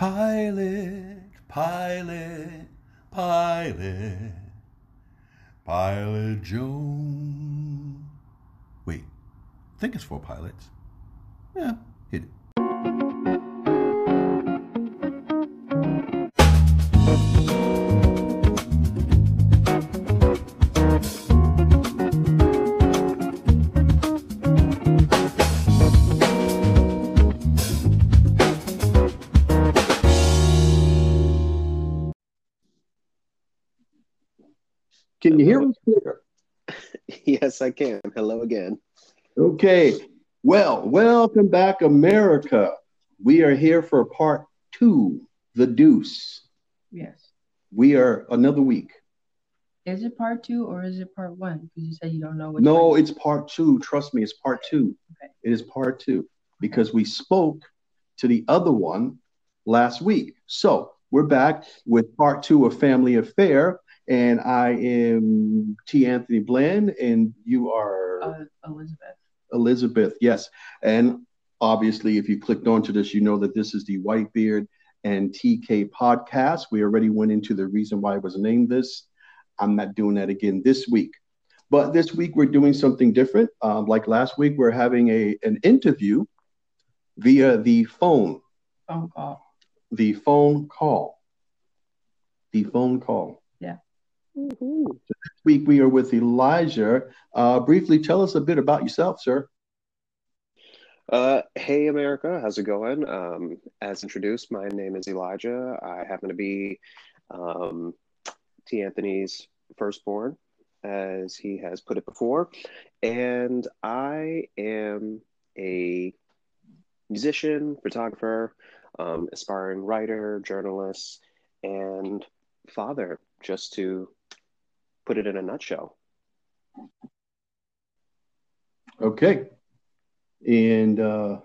Pilot, pilot, pilot, pilot Joan. Wait, I think it's for pilots. Yeah, Yes, I can. Hello again. Okay. Well, welcome back, America. We are here for part two, The Deuce. Yes. We are another week. Is it part two or is it part one? Because you said you don't know which No, one. it's part two. Trust me, it's part two. Okay. It is part two because we spoke to the other one last week. So we're back with part two of Family Affair. And I am T. Anthony Bland, and you are. uh, Elizabeth. Elizabeth, yes. And obviously, if you clicked onto this, you know that this is the Whitebeard and TK podcast. We already went into the reason why it was named this. I'm not doing that again this week. But this week, we're doing something different. Um, like last week, we're having a, an interview via the phone, Phone call. the phone call. The phone call. This week, we are with Elijah. Uh, briefly, tell us a bit about yourself, sir. Uh, hey, America. How's it going? Um, as introduced, my name is Elijah. I happen to be um, T. Anthony's firstborn, as he has put it before. And I am a musician, photographer, um, aspiring writer, journalist, and father, just to put it in a nutshell. Okay. And uh,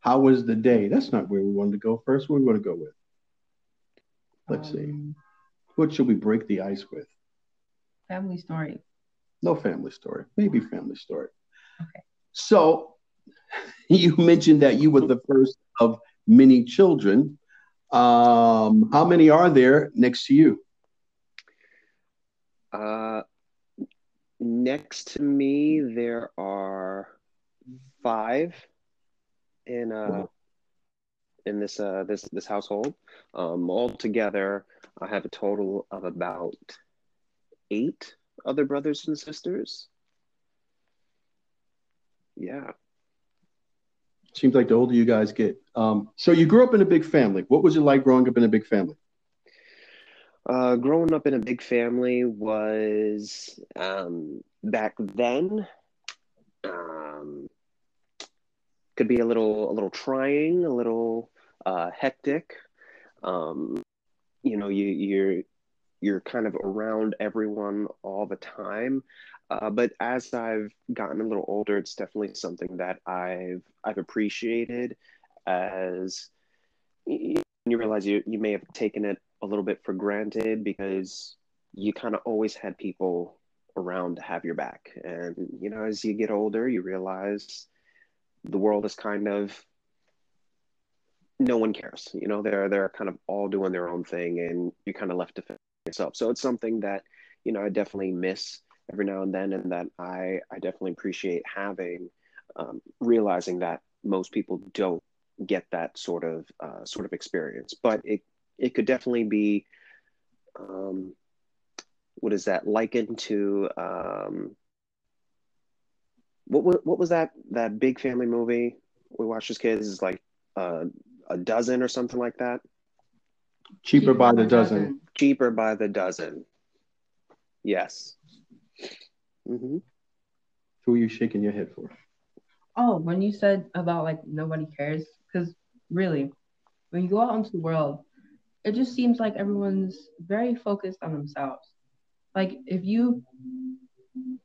how was the day? That's not where we wanted to go first. Where we want to go with? Let's see. Um, What should we break the ice with? Family story. No family story. Maybe family story. Okay. So you mentioned that you were the first of many children. Um, how many are there next to you? Uh, next to me, there are five in uh in this uh this this household. Um, altogether, I have a total of about eight other brothers and sisters. Yeah. Seems like the older you guys get. Um, so you grew up in a big family. What was it like growing up in a big family? Uh, growing up in a big family was um, back then um, could be a little a little trying, a little uh, hectic. Um, you know, you you're you're kind of around everyone all the time. Uh, but as I've gotten a little older, it's definitely something that I've I've appreciated as you realize you, you may have taken it a little bit for granted because you kind of always had people around to have your back. And, you know, as you get older, you realize the world is kind of no one cares. You know, they're they're kind of all doing their own thing and you're kind of left to fend yourself. So it's something that, you know, I definitely miss every now and then and that I, I definitely appreciate having, um, realizing that most people don't get that sort of uh, sort of experience. But it it could definitely be um, what is that likened to um, what was what was that that big family movie we watched as kids? Is like uh, a dozen or something like that? Cheaper by the dozen. cheaper by the dozen. Yes. Hmm Who are you shaking your head for? Oh, when you said about like nobody cares, because really, when you go out into the world, it just seems like everyone's very focused on themselves. Like if you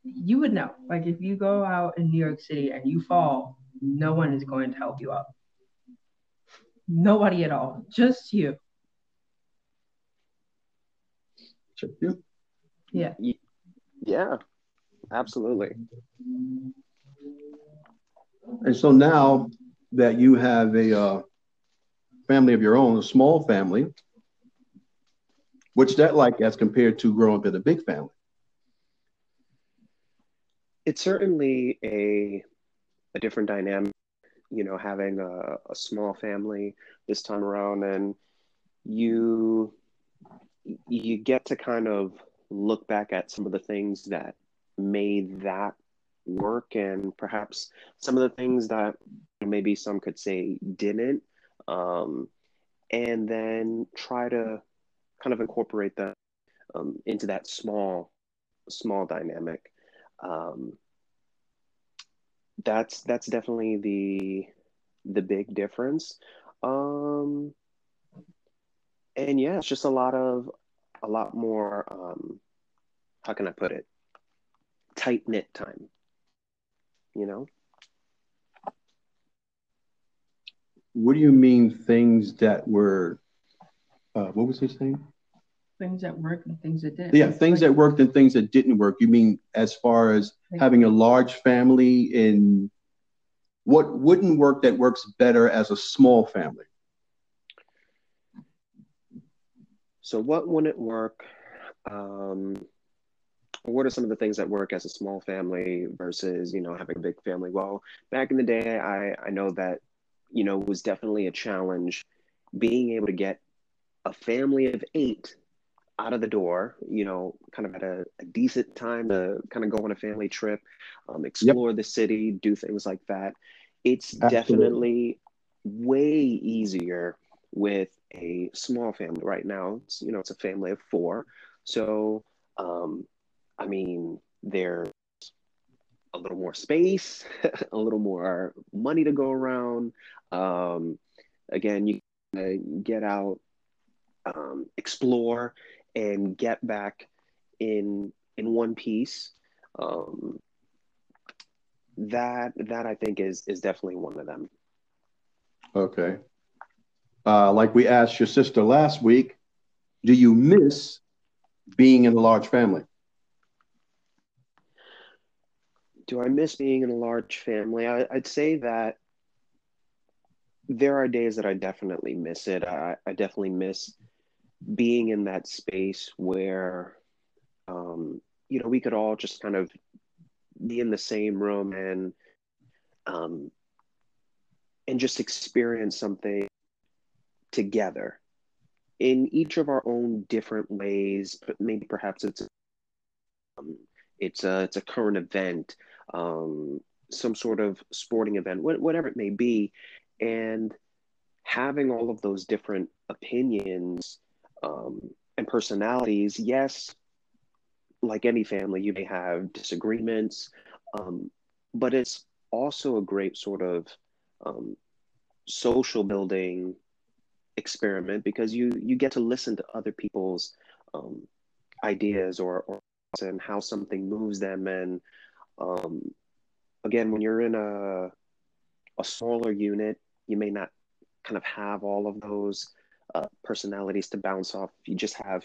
you would know. Like if you go out in New York City and you fall, no one is going to help you up. Nobody at all. Just you. Check you. Yeah. yeah absolutely And so now that you have a uh, family of your own, a small family. What's that like as compared to growing up in a big family? It's certainly a a different dynamic, you know, having a, a small family this time around, and you you get to kind of look back at some of the things that made that work and perhaps some of the things that maybe some could say didn't um, and then try to kind of incorporate that um, into that small small dynamic. Um, that's that's definitely the the big difference. Um, and yeah it's just a lot of a lot more um, how can i put it? Tight knit time you know? What do you mean things that were what was his name things that worked and things that didn't. Yeah, things that worked and things that didn't work. You mean as far as having a large family in what wouldn't work that works better as a small family? So what wouldn't work? Um, what are some of the things that work as a small family versus you know having a big family? Well, back in the day, I I know that you know was definitely a challenge being able to get a family of eight out of the door, you know, kind of at a, a, decent time to kind of go on a family trip, um, explore yep. the city, do things like that. It's Absolutely. definitely way easier with a small family right now. It's, you know, it's a family of four. So, um, I mean, there's a little more space, a little more money to go around. Um, again, you get out, um, explore, and get back in in one piece. Um, that that I think is is definitely one of them. Okay. Uh, like we asked your sister last week, do you miss being in a large family? Do I miss being in a large family? I, would say that there are days that I definitely miss it. I, I definitely miss being in that space where um, you know we could all just kind of be in the same room and um, and just experience something together in each of our own different ways but maybe perhaps it's um, it's a it's a current event um, some sort of sporting event whatever it may be. And having all of those different opinions um, and personalities, yes, like any family, you may have disagreements, um, but it's also a great sort of um, social building experiment because you you get to listen to other people's um, ideas or, or and how something moves them and um, again when you're in a a smaller unit you may not kind of have all of those uh, personalities to bounce off. You just have,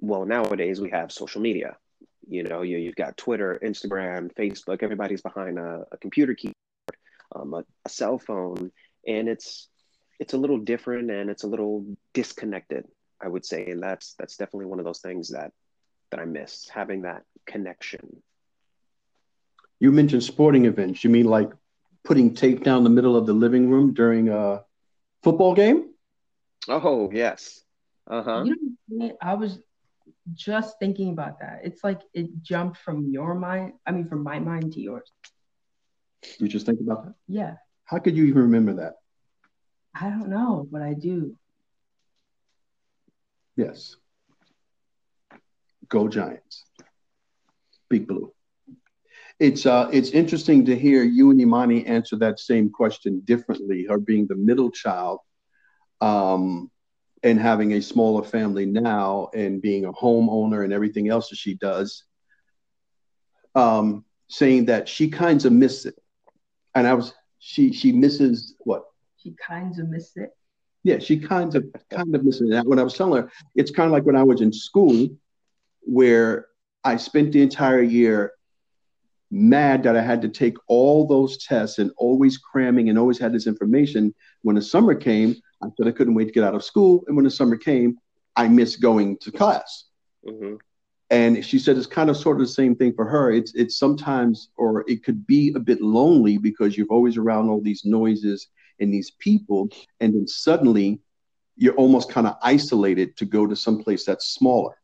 well, nowadays we have social media. You know, you, you've got Twitter, Instagram, Facebook. Everybody's behind a, a computer keyboard, um, a, a cell phone, and it's it's a little different and it's a little disconnected. I would say, and that's that's definitely one of those things that that I miss having that connection. You mentioned sporting events. You mean like putting tape down the middle of the living room during a football game? Oh yes. Uh huh. You know, I was just thinking about that. It's like it jumped from your mind. I mean, from my mind to yours. You just think about that. Yeah. How could you even remember that? I don't know, but I do. Yes. Go Giants. Big Blue. It's uh, it's interesting to hear you and Imani answer that same question differently. Her being the middle child um, and having a smaller family now and being a homeowner and everything else that she does, um, saying that she kinds of missed it. And I was, she, she misses what? She kinds of missed it. Yeah, she kind of, kind of misses that. When I was telling her, it's kind of like when I was in school where I spent the entire year mad that I had to take all those tests and always cramming and always had this information. When the summer came, I said I couldn't wait to get out of school. And when the summer came, I missed going to class. Mm-hmm. And she said it's kind of sort of the same thing for her. It's it's sometimes or it could be a bit lonely because you're always around all these noises and these people, and then suddenly you're almost kind of isolated to go to some place that's smaller.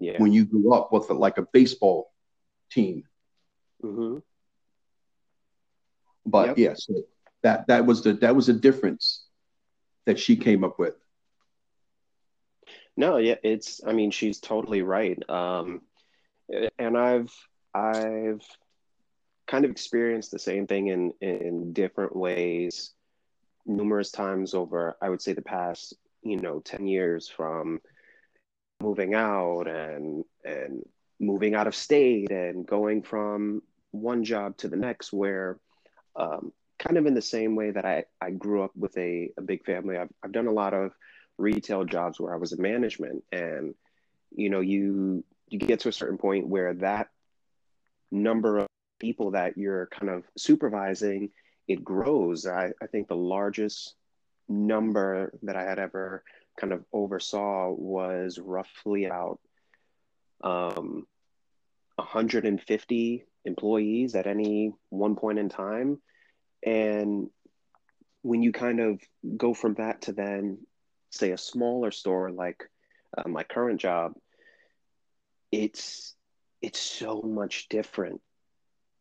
Yeah. When you grew up with like a baseball team, Mm-hmm. but yes, that that was the that was a difference that she came up with. No, yeah, it's, I mean, she's totally right. Um, and I've, I've kind of experienced the same thing in, in different ways numerous times over, I would say, the past, you know, 10 years from moving out and, and moving out of state and going from one job to the next where, um, kind of in the same way that I, I grew up with a, a big family. I've, I've done a lot of retail jobs where I was in management and you know you you get to a certain point where that number of people that you're kind of supervising it grows I, I think the largest number that I had ever kind of oversaw was roughly about um, 150 employees at any one point in time and when you kind of go from that to then say a smaller store like uh, my current job it's it's so much different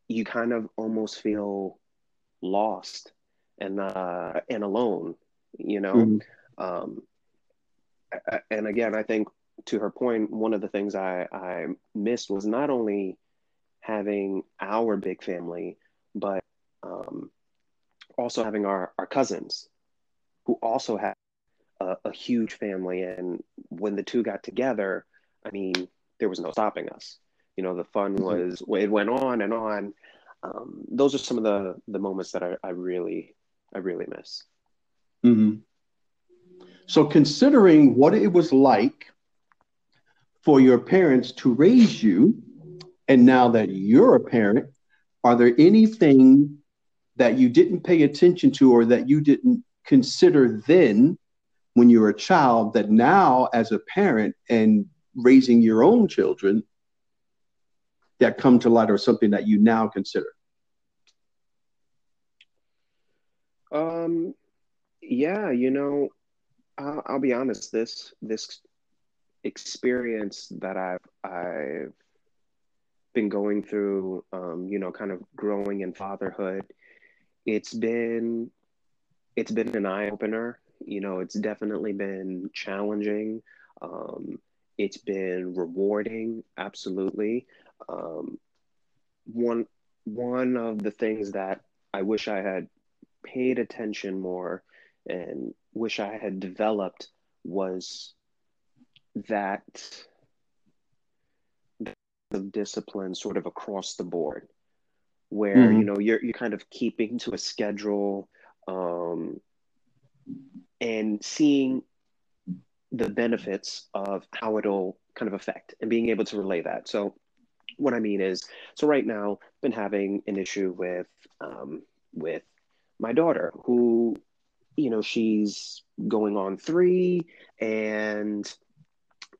you kind of almost feel lost and uh and alone you know Mhm. um and again i think to her point one of the things i i missed was not only having our big family but um also having our our cousins who also had a, a huge family and when the two got together i mean there was no stopping us you know the fun Mhm. was it went on and on um, those are some of the the moments that I, I really i really miss Mhm. So, considering what it was like for your parents to raise you, and now that you're a parent, are there anything that you didn't pay attention to or that you didn't consider then when you were a child that now, as a parent and raising your own children, that come to light or something that you now consider? um yeah you know I'll, I'll be honest this this experience that i've i've been going through um you know kind of growing in fatherhood it's been it's been an eye opener. You know, it's definitely been challenging. Um, it's been rewarding, absolutely. Um, one one of the things that I wish I had paid attention more and wish I had developed was that of discipline sort of across the board where Mhm. you know you're you're kind of keeping to a schedule um, and seeing the benefits of how it'll kind of affect and being able to relay that. So what I mean is, so right now, I've been having an issue with um, with my daughter, who, you know, she's going on three, and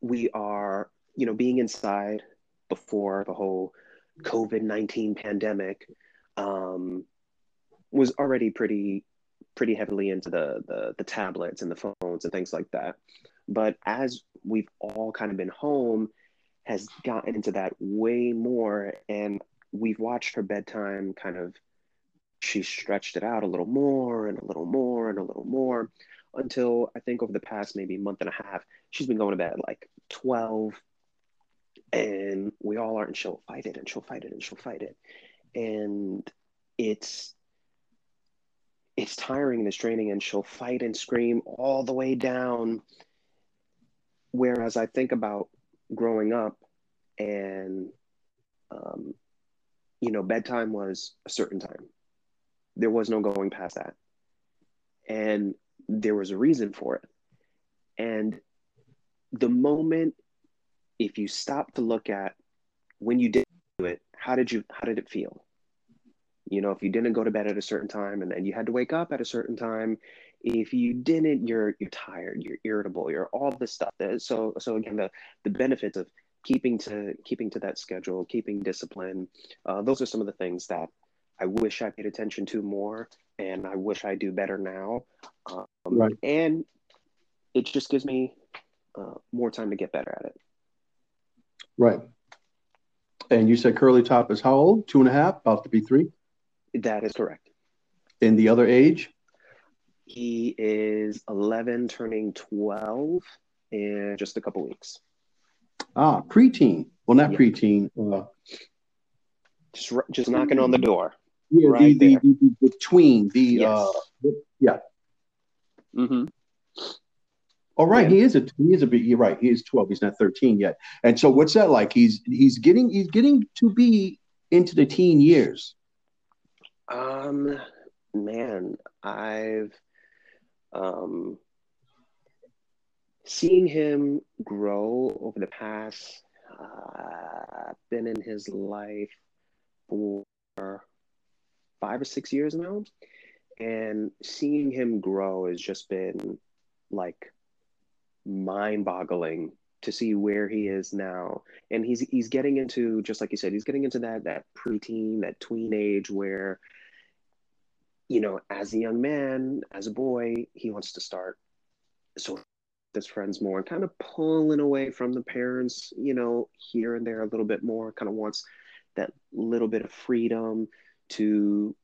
we are, you know, being inside before the whole COVID nineteen pandemic um, was already pretty pretty heavily into the, the the tablets and the phones and things like that. But as we've all kind of been home, has gotten into that way more, and we've watched her bedtime kind of. She stretched it out a little more and a little more and a little more until I think over the past maybe month and a half, she's been going to bed at like 12 and we all are and she'll fight it and she'll fight it and she'll fight it. And it's it's tiring and it's draining and she'll fight and scream all the way down. Whereas i think about growing up and um, you know bedtime was a certain time. There was no going past that. And there was a reason for it. And the moment if you stop to look at when you did do it how did you how did it feel? You know if you didn't go to bed at a certain time and then you had to wake up at a certain time if you didn't you're you're tired you're irritable you're all this stuff. So so again the the benefits of keeping to keeping to that schedule keeping discipline uh, those are some of the things that i wish i paid attention to more and i wish i do better now. Um, Right. and it just gives me uh, more time to get better at it Right. And you said Curly Top is how old? Two and a half, about to be three. that is correct And the other age? He is 11, turning 12 in just a couple weeks. Ah, preteen. Well, not Yeah. preteen. Uh, Just, just knocking on the door. yeah, Right the, the, the, the tween. The Yes. uh, yeah. hmm Oh, right. He is a he is a bit. You're right. He is twelve. He's not thirteen yet. And so, what's that like? He's he's getting he's getting to be into the teen years. Um, man, I've um, seeing him grow over the past. Uh, been in his life for five or six years now, and seeing him grow has just been like mind-boggling to see where he is now. And he's he's getting into just like you said he's getting into that that preteen that tween age where you know as a young man as a boy he wants to start so his friends more and kind of pulling away from the parents you know here and there a little bit more kind of wants that little bit of freedom to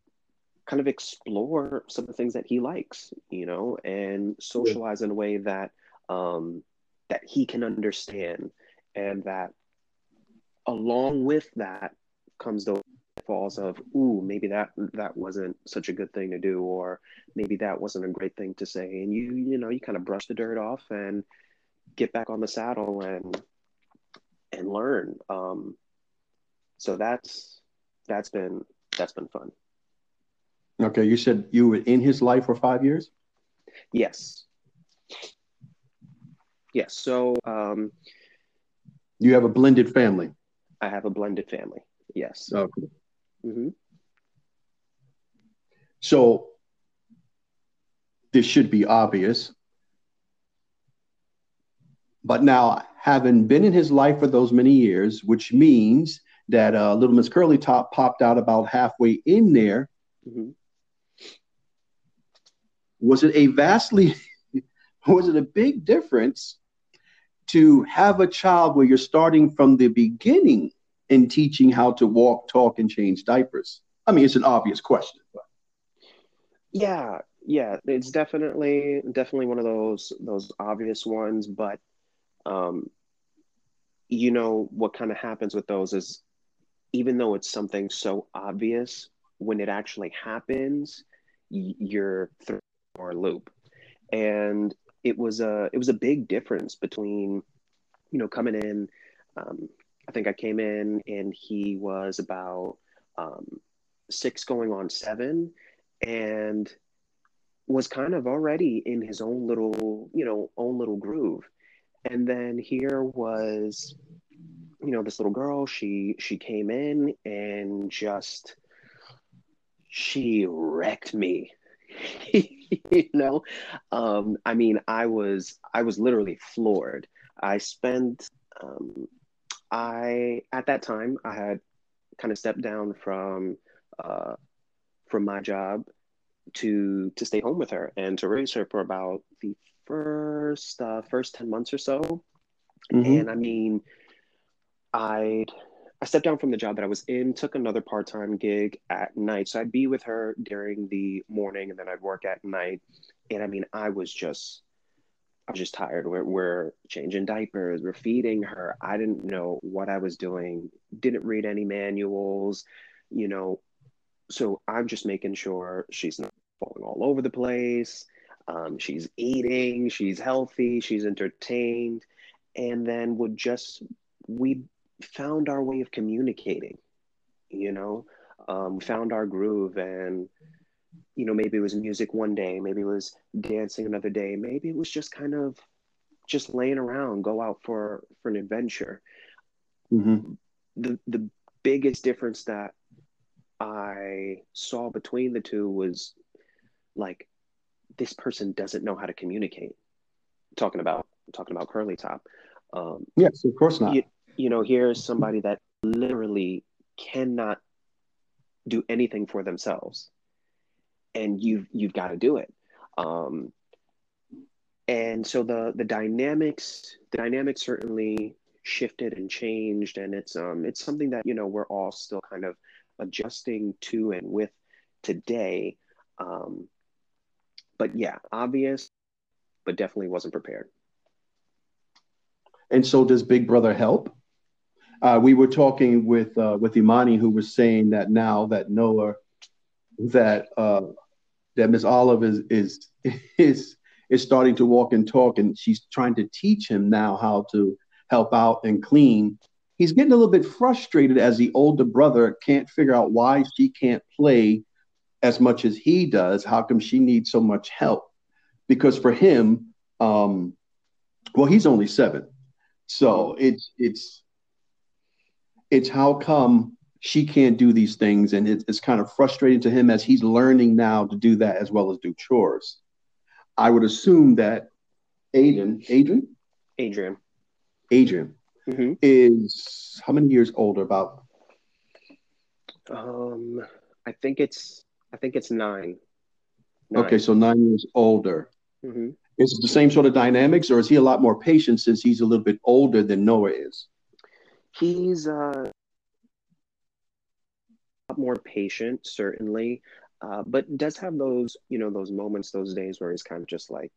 kind of explore some of the things that he likes you know and socialize in a way that um that he can understand and that along with that comes the falls of ooh maybe that that wasn't such a good thing to do or maybe that wasn't a great thing to say. And you you know you kind of brush the dirt off and get back on the saddle and and learn. Um so that's that's been that's been fun. Okay, you said you were in his life for five years. yes yes so um You have a blended family. i have a blended family yes Okay. hmm So this should be obvious. But now, having been in his life for those many years, which means that uh, Little Miss Curly Top popped out about halfway in there, hmm was it a vastly, was it a big difference to have a child where you're starting from the beginning and teaching how to walk, talk, and change diapers? I mean, it's an obvious question. But Yeah, yeah, it's definitely definitely one of those those obvious ones, but um, you know what kind of happens with those is even though it's something so obvious, when it actually happens, you're through for a loop. And it was a it was a big difference between, you know, coming in. Um, I think I came in and he was about um, six going on seven, and was kind of already in his own little, you know, own little groove. And then here was, you know, this little girl, she she came in and just she wrecked me. you know, um, I mean, I was I was literally floored. I spent um, I at that time I had kind of stepped down from uh, from my job to to stay home with her and to raise her for about the first uh, first 10 months or so Mhm. and i mean i i stepped down from the job that i was in took another part-time gig at night. So i'd be with her during the morning and then i'd work at night. And i mean i was just i was just tired. We're, we're changing diapers we're feeding her. I didn't know what i was doing. Didn't read any manuals you know. So i'm just making sure she's not falling all over the place. Um, she's eating she's healthy she's entertained. And then would just we found our way of communicating you know um, found our groove and you know maybe it was music one day maybe it was dancing another day maybe it was just kind of just laying around go out for for an adventure Mhm. the the biggest difference that I saw between the two was like this person doesn't know how to communicate. Talking about talking about curly top. Um, yes, of course not. You, you know, here's somebody that literally cannot do anything for themselves, and you've you've got to do it. Um, and so the the dynamics the dynamics certainly shifted and changed, and it's um it's something that you know we're all still kind of adjusting to and with today. Um, but yeah, obvious, but definitely wasn't prepared. And so, does Big Brother help? Uh, we were talking with uh, with Imani, who was saying that now that Noah, that uh, that Miss Olive is is is is starting to walk and talk, and she's trying to teach him now how to help out and clean. He's getting a little bit frustrated as the older brother can't figure out why she can't play as much as he does. How come she needs so much help? Because for him, um, well, he's only seven, so it's it's it's how come she can't do these things, and it, it's kind of frustrating to him as he's learning now to do that as well as do chores. I would assume that Aiden, Adrian, Adrian, Adrian mm-hmm. is how many years older? About um, I think it's I think it's nine. nine. Okay, so nine years older. Mm-hmm. Is it the same sort of dynamics, or is he a lot more patient since he's a little bit older than Noah is? He's uh, a lot more patient, certainly, uh, but does have those, you know, those moments, those days where he's kind of just like,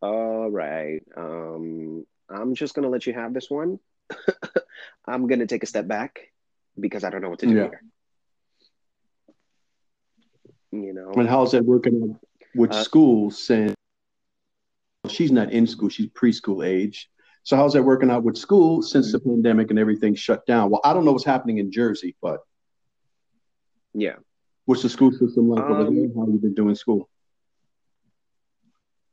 "All right, um, I'm just gonna let you have this one. I'm gonna take a step back because I don't know what to do yeah. here." You know. And how's that working with uh, school? Since she's not in school, she's preschool age. So how's that working out with school since the pandemic and everything shut down? Well, I don't know what's happening in Jersey, but yeah, what's the school system like um, over there? How have you been doing school?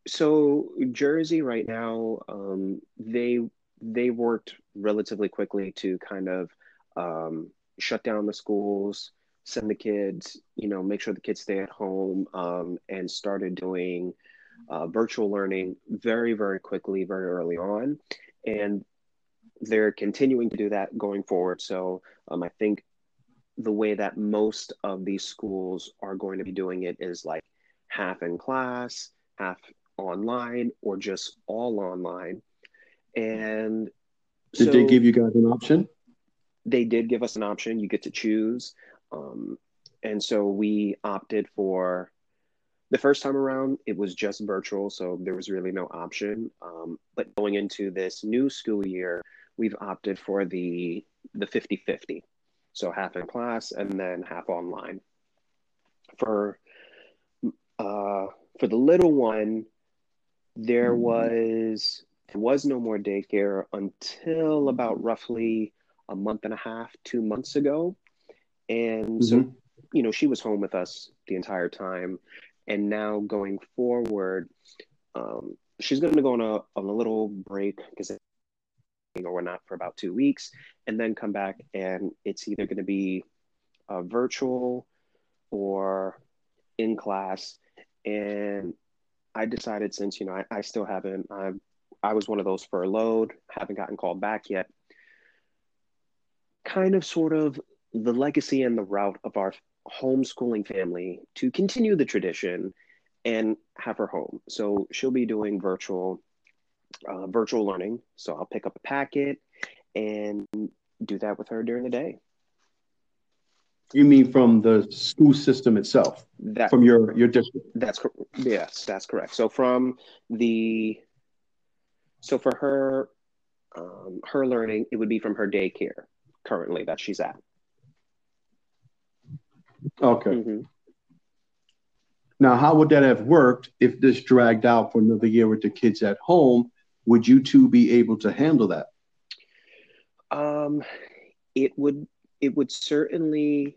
So Jersey right now, um, they they worked relatively quickly to kind of um, shut down the schools, send the kids, you know, make sure the kids stay at home, um, and started doing uh, virtual learning very, very quickly, very early on. And they're continuing to do that going forward. So um, I think the way that most of these schools are going to be doing it is like half in class, half online, or just all online. And did so they give you guys an option? They did give us an option. You get to choose. Um, and so we opted for the first time around, it was just virtual, so there was really no option. Um, but going into this new school year, we've opted for the the 50-50. So half in class and then half online. For uh, for the little one, there was there was no more daycare until about roughly a month and a half, two months ago. And mm-hmm. so, you know, she was home with us the entire time. And now going forward, um, she's going to go on a, on a little break because or not for about two weeks and then come back and it's either going to be uh, virtual or in class. And i decided since you know i, I still haven't i i was one of those furloughed haven't gotten called back yet kind of sort of the legacy and the route of our homeschooling family to continue the tradition and have her home. So she'll be doing virtual uh, virtual learning. So I'll pick up a packet and do that with her during the day. You mean from the school system itself? That from your your district? That's yes, that's correct. So from the so for her um, her learning, it would be from her daycare currently that she's at. Okay. Mm-hmm. Now, how would that have worked if this dragged out for another year with the kids at home? Would you two be able to handle that? Um, it would. It would certainly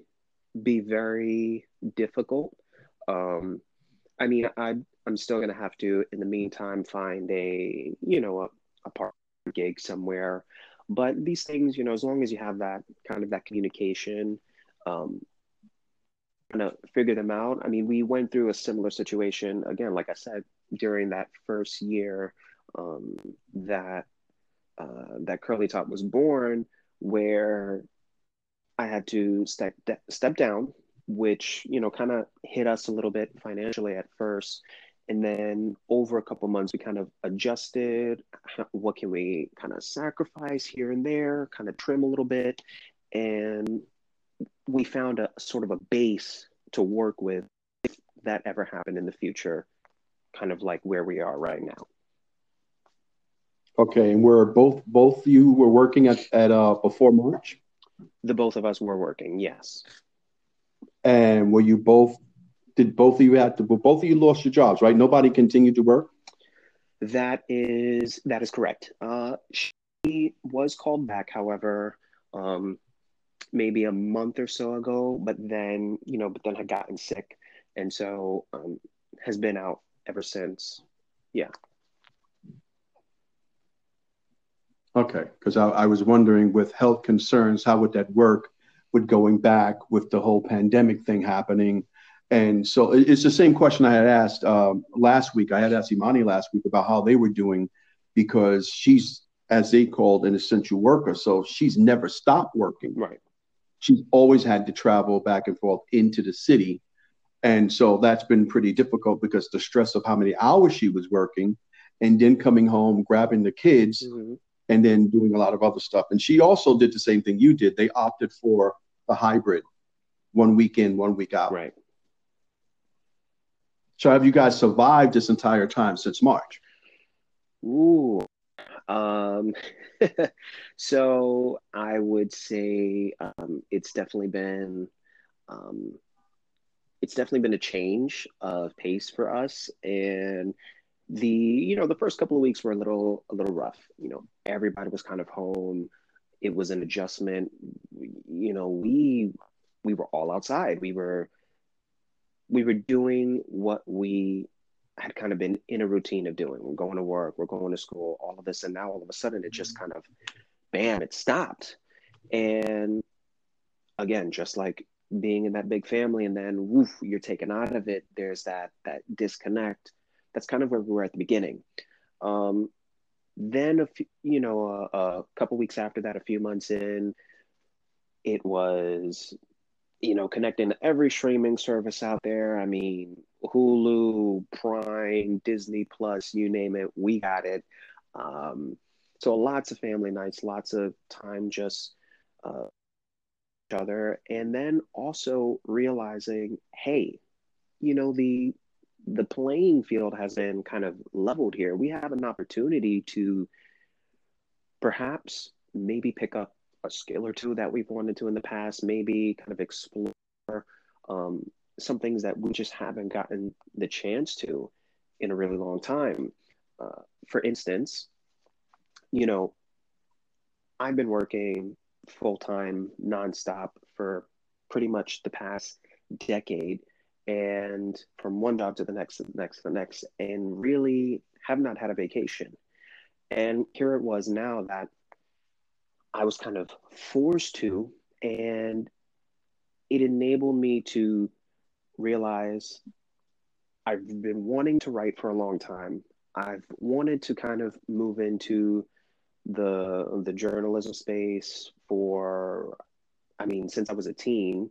be very difficult. Um, I mean, I I'm still gonna have to, in the meantime, find a you know a, a part gig somewhere. But these things, you know, as long as you have that kind of that communication, um, of figure them out. I mean, we went through a similar situation again, like I said, during that first year um, that uh, that Curly Top was born, where I had to step step down, which you know kind of hit us a little bit financially at first, and then over a couple months we kind of adjusted what can we kind of sacrifice here and there kind of trim a little bit and we found a sort of a base to work with if that ever happened in the future kind of like where we are right now. Okay and we're both both you were working at, at uh before march? The both of us were working yes. And were you both did both of you have to both of you lost your jobs right? Nobody continued to work? That is that is correct. Uh she was called back however um maybe a month or so ago but then you know but then had gotten sick and so um has been out ever since yeah okay because I, I was wondering with health concerns how would that work with going back with the whole pandemic thing happening and so it's the same question I had asked um, last week. I had asked Imani last week about how they were doing because she's, as they called, an essential worker. So she's never stopped working. Right. She's always had to travel back and forth into the city. And so that's been pretty difficult because the stress of how many hours she was working and then coming home, grabbing the kids, mm-hmm. and then doing a lot of other stuff. And she also did the same thing you did. They opted for a hybrid one week in, one week out. Right. So have you guys survived this entire time since March? Ooh. Um, so I would say um, it's definitely been um, it's definitely been a change of pace for us. And the you know the first couple of weeks were a little a little rough. You know everybody was kind of home. It was an adjustment. You know we we were all outside. We were we were doing what we had kind of been in a routine of doing. We're going to work, we're going to school, all of this, and now all of a sudden it just kind of, bam, it stopped. And again, just like being in that big family, and then woof, you're taken out of it. There's that that disconnect. That's kind of where we were at the beginning. Um, then a few, you know, a, a couple weeks after that, a few months in, it was you know, connecting to every streaming service out there. I mean, Hulu, Prime, Disney Plus, you name it, we got it. Um, so lots of family nights, lots of time just uh, each other, and then also realizing, hey, you know, the the playing field has been kind of leveled here. We have an opportunity to perhaps maybe pick up a skill or two that we've wanted to in the past, maybe kind of explore um, some things that we just haven't gotten the chance to in a really long time. Uh, for instance, you know, I've been working full time, nonstop for pretty much the past decade, and from one job to the next, to the next, to the next, and really have not had a vacation. And here it was now that I was kind of forced to, and it enabled me to realize I've been wanting to write for a long time. I've wanted to kind of move into the the journalism space for I mean since I was a teen.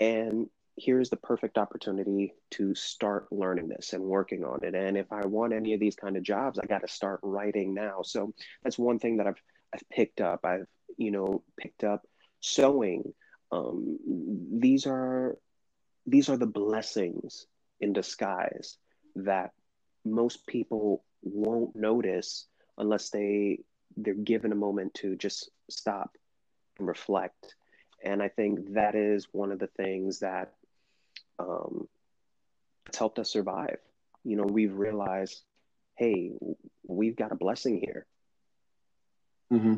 And here's the perfect opportunity to start learning this and working on it. And if I want any of these kind of jobs I got to start writing now. So that's one thing that I've I've picked up. I've you know picked up sewing. Um, these are these are the blessings in disguise that most people won't notice unless they they're given a moment to just stop and reflect. And I think that is one of the things that um, it's helped us survive. You know, we've realized, hey, we've got a blessing here. Mm-hmm.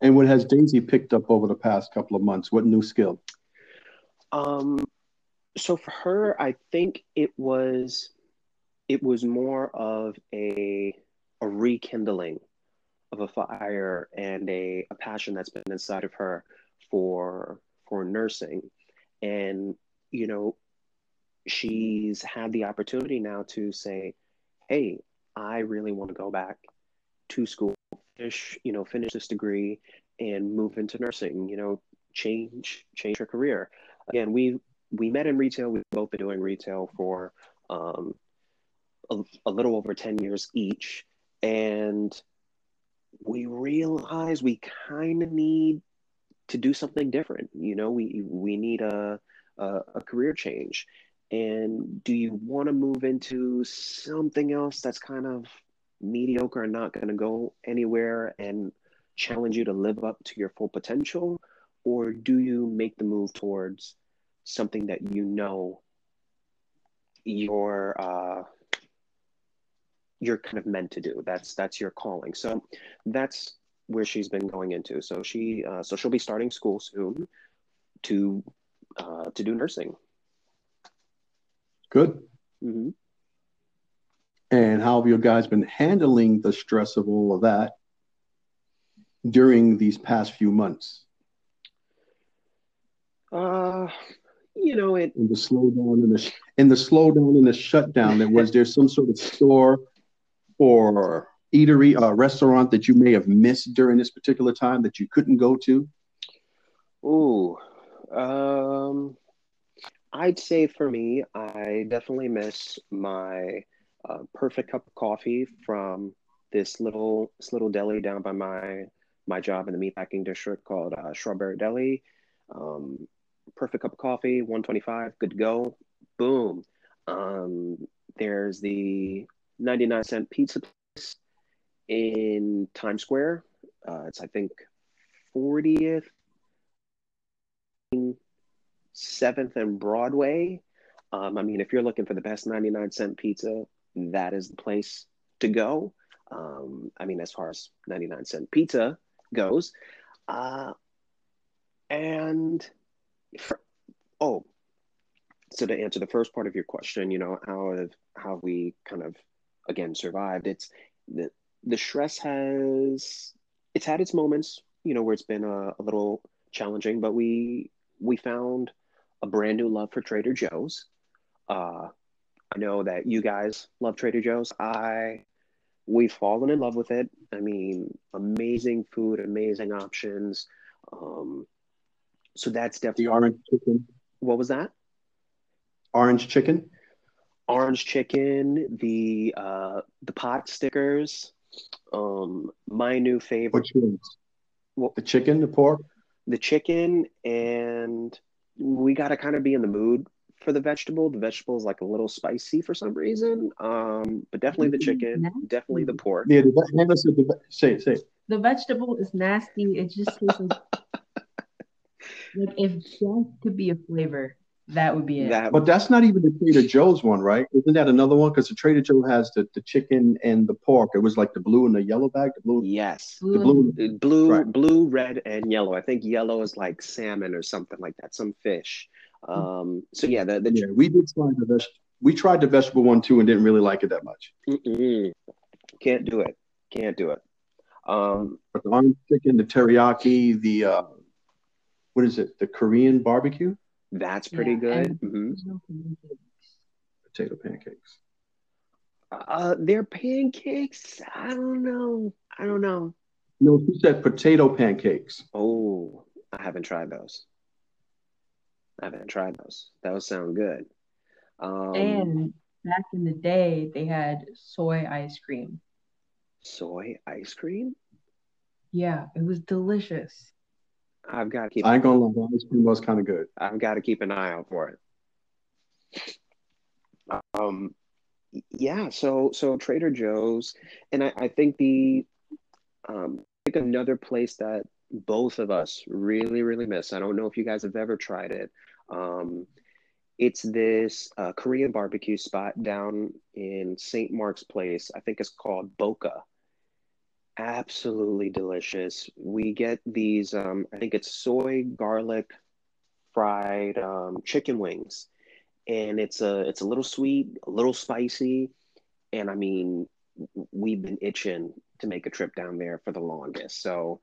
And what has Daisy picked up over the past couple of months? What new skill? Um, so for her, I think it was it was more of a a rekindling of a fire and a, a passion that's been inside of her for for nursing and you know she's had the opportunity now to say hey i really want to go back to school finish you know finish this degree and move into nursing you know change change her career. Again we we met in retail. We've both been doing retail for um, a, a little over 10 years each. And we realize we kind of need to do something different. You know we we need a a, a career change. And do you want to move into something else that's kind of mediocre and not going to go anywhere and challenge you to live up to your full potential? Or do you make the move towards something that you know you're uh, you're kind of meant to do? That's that's your calling. So that's where she's been going into. So she uh, so she'll be starting school soon to uh, to do nursing. Good. hmm And how have you guys been handling the stress of all of that during these past few months? uh you know it In the slowdown and the sh- in the slowdown and the shutdown, there was there some sort of store or eatery, uh, restaurant that you may have missed during this particular time that you couldn't go to? Ooh, um, I'd say for me, I definitely miss my uh, perfect cup of coffee from this little this little deli down by my my job in the meatpacking district called uh, Strawberry Deli. Um, perfect cup of coffee, 125, good to go. Boom. Um, there's the 99 cent pizza place in Times Square. Uh, it's I think 40th 7th and Broadway. Um, I mean, if you're looking for the best 99 cent pizza, that is the place to go. Um, I mean, as far as 99 cent pizza goes. Uh, and for, oh, so to answer the first part of your question, you know, how have, how we kind of again survived? It's the the stress has it's had its moments, you know, where it's been a, a little challenging, but we we found a brand new love for Trader Joe's. Uh, I know that you guys love Trader Joe's. I we've fallen in love with it. I mean, amazing food, amazing options. Um, so that's The definitely orange chicken, what was that? orange chicken. Orange chicken, the uh, the pot stickers. Um, my new favorite, Which ones? Well- The chicken, the pork. the chicken, and we got to kind of be in the mood for the vegetable. The vegetable is like a little spicy for some reason. Um, but definitely the chicken, definitely the pork. Yeah, the, ve- hang on, the say it, say it. The vegetable is nasty. It just tastes like, like if junk could be a flavor, that would be it. That But that's not even the Trader Joe's one, right? Isn't that another one? Because the Trader Joe has the, the chicken and the pork. It was like the blue and the yellow bag. The blue, yes, the Blue blue. Uh, blue, Right. blue, red, and yellow. I think yellow is like salmon or something like that, some fish. Um, so yeah, the the Yeah, we did try the veg. We tried the vegetable one too and didn't really like it that much. mm-mm. can't do it, can't do it. Um, But the orange chicken, the teriyaki, the uh, what is it? The Korean barbecue that's pretty Yeah, good. and- hmm There's no communication. potato pancakes. Uh, their pancakes, I don't know. I don't know. No, she said potato pancakes. Oh, I haven't tried those. I haven't tried those. Those sound good. Um, And back in the day, they had soy ice cream. soy ice cream. Yeah, it was delicious. I've got to keep. I ain't gonna lie, the ice cream was kind of good. I've got to keep an eye out for it. Um, yeah. So so Trader Joe's, and I, I think the, um, I think another place that both of us really really miss. I don't know if you guys have ever tried it. Um, it's this uh, Korean barbecue spot down in St. Mark's Place. I think it's called Boka. Absolutely delicious. We get these. Um, I think it's soy garlic fried um, chicken wings, and it's a it's a little sweet, a little spicy, and I mean, we've been itching to make a trip down there for the longest. So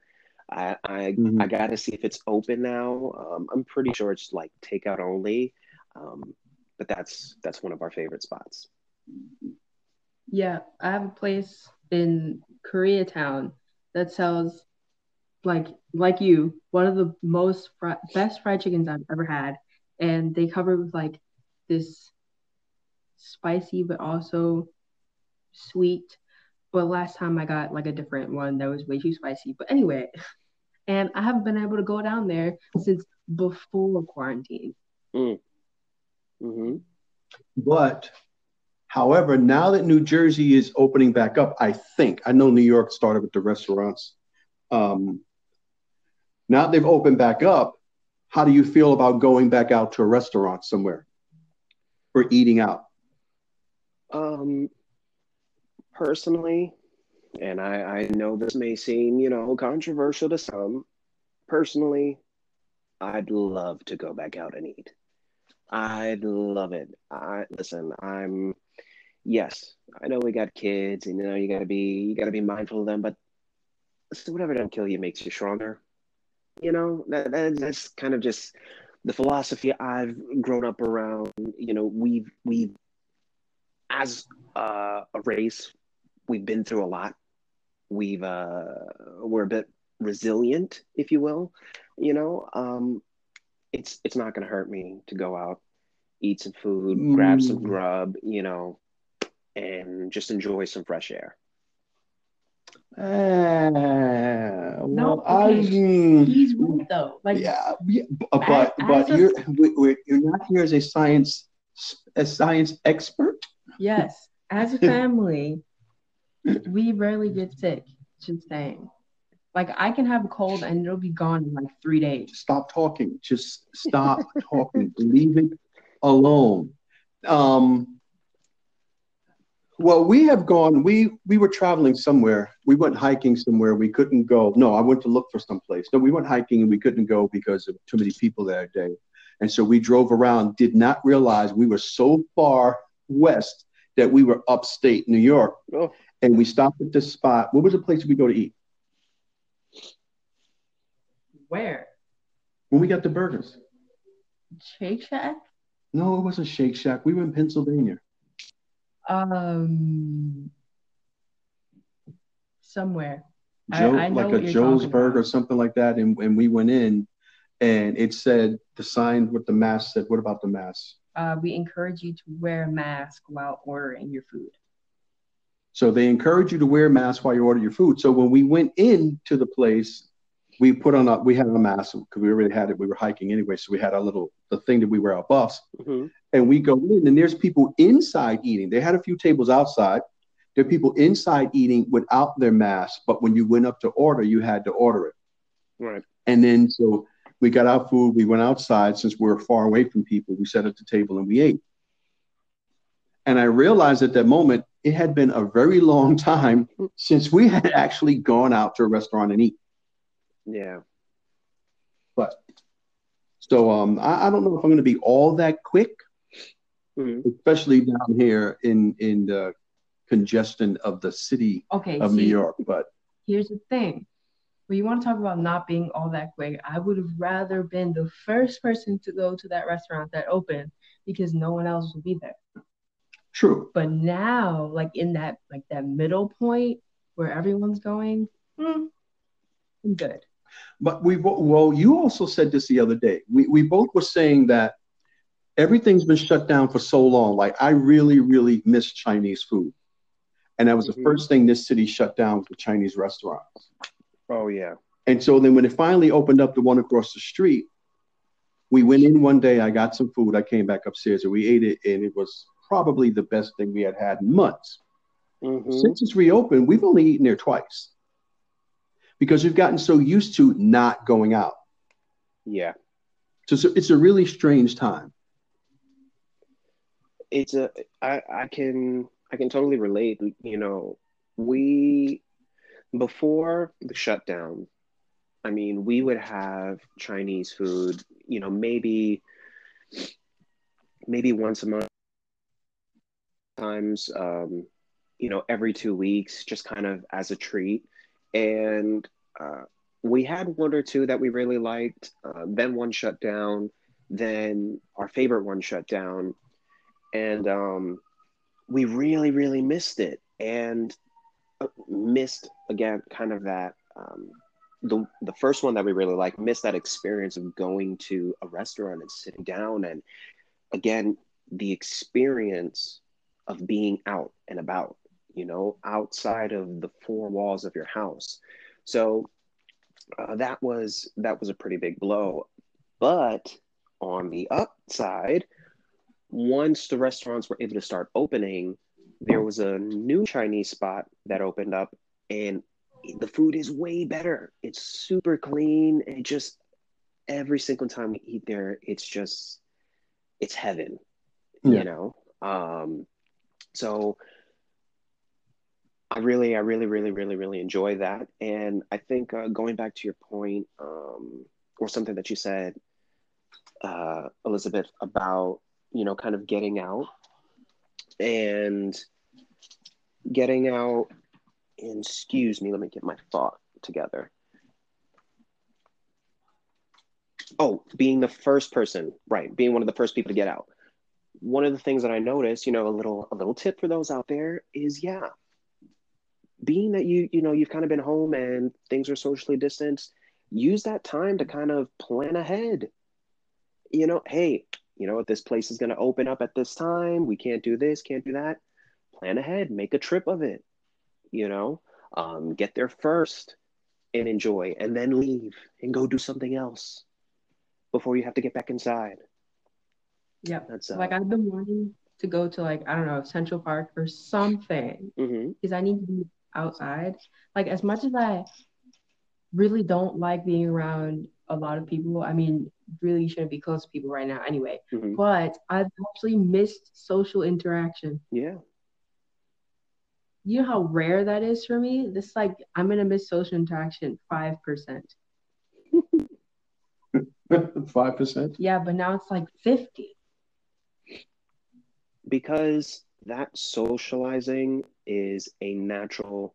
I I, Mhm. I got to see if it's open now. Um, I'm pretty sure it's like takeout only, um, but that's that's one of our favorite spots. Yeah, I have a place in Koreatown that sells like like you, one of the most fri best fried chickens I've ever had, and they cover with like this spicy but also sweet. But last time I got like a different one that was way too spicy. But anyway, and I haven't been able to go down there since before quarantine. Mm hmm. But, however, now that New Jersey is opening back up, I think I know New York started with the restaurants. Um, now they've opened back up, how do you feel about going back out to a restaurant somewhere or eating out? Um, personally, and I, I know this may seem, you know, controversial to some. Personally, I'd love to go back out and eat. I'd love it. I listen, I'm yes, I know we got kids and you know you gotta be you gotta be mindful of them, but so whatever don't kill you makes you stronger. You know, that, that that's kind of just the philosophy I've grown up around. You know, we've we've as a race, we've been through a lot. We've uh, we're a bit resilient, if you will. You know, um, it's it's not going to hurt me to go out, eat some food, grab some Mm. grub, you know, and just enjoy some fresh air. Uh, No, I, okay. mm, He's right though. Like yeah, yeah, but As- but as you're we- we're, you're not here as a science a science expert. Yes, as a family, we rarely get sick. Just saying. Like I can have a cold and it'll be gone in like three days. Stop talking. Just stop talking. Leave it alone. Um, well, we have gone. We we were traveling somewhere. We went hiking somewhere. We couldn't go. No, I went to look for some place. No, we went hiking and we couldn't go because of too many people that day. And so we drove around. Did not realize we were so far west that we were upstate New York. Oh. And we stopped at this spot. What was the place we go to eat Where? when we got the burgers? Shake Shack? No, it wasn't Shake Shack. We were in Pennsylvania. Um, somewhere. Joe, I know like a you're Joe's talking or something like that. And, and we went in and it said, the sign with the mask said, what about the mask? Uh, we encourage you to wear a mask while ordering your food. So they encourage you to wear a mask while you order your food. So when we went into the place, we put on a, we had a mask because we already had it. We were hiking anyway. So we had our little, the thing that we wear our buffs. hmm And we go in and there's people inside eating. They had a few tables outside. There are people inside eating without their mask. But when you went up to order, you had to order it. Right. And then so we got our food, we went outside since we were far away from people. We sat at the table and we ate. And I realized at that moment it had been a very long time since we had actually gone out to a restaurant and eat. Yeah. But so um, I, I don't know if I'm going to be all that quick, Mhm. especially down here in in the congestion of the city Okay, of New York. But here's the thing. When you want to talk about not being all that quick, I would have rather been the first person to go to that restaurant that opened because no one else will be there. True. But now, like in that like that middle point where everyone's going, hmm, I'm good. But we bo- well, you also said this the other day. We we both were saying that everything's been shut down for so long. Like I really, really miss Chinese food, and that was the Mhm. first thing this city shut down was the Chinese restaurants. Oh yeah. And so then when it finally opened up the one across the street, we went in one day. I got some food. I came back upstairs and we ate it, and it was probably the best thing we had had in months. hmm Since it's reopened, we've only eaten there twice because we've gotten so used to not going out. Yeah. So it's a, it's a really strange time. it's a I, I can I can totally relate. You know, we before the shutdown, I mean, we would have Chinese food, you know, maybe maybe once a month. Times um you know, every two weeks, just kind of as a treat. And uh, we had one or two that we really liked. Uh, then one shut down. Then our favorite one shut down. And um, we really, really missed it. And uh, missed, again, kind of that. Um, the, the first one that we really liked missed that experience of going to a restaurant and sitting down and again the experience of being out and about you know outside of the four walls of your house. So uh, that was that was a pretty big blow. But on the upside once the restaurants were able to start opening there was a new chinese spot that opened up and the food is way better. It's super clean. And just every single time we eat there it's just it's heaven yeah. you know? Um so I really, I really, really, really, really enjoy that. And I think uh, going back to your point, um, or something that you said, uh, Elizabeth, about, you know, kind of getting out and getting out, and excuse me, let me get my thought together. Oh, being the first person, right? Being one of the first people to get out. One of the things that I noticed, you know, a little a little tip for those out there is yeah, being that you you know you've kind of been home and things are socially distanced use that time to kind of plan ahead. You know hey you know this place is going to open up at this time we can't do this can't do that plan ahead make a trip of it you know um, get there first and enjoy and then leave and go do something else before you have to get back inside yeah that's uh, like i've been wanting to go to like i don't know central park or something because mm-hmm. i need to be outside. Like as much as I really don't like being around a lot of people, I mean, really shouldn't be close to people right now anyway. Mm-hmm. But I've actually missed social interaction. Yeah. You know how rare that is for me? This like I'm gonna miss social interaction five percent. Five percent? Yeah, but now it's like fifty. Because that socializing is a natural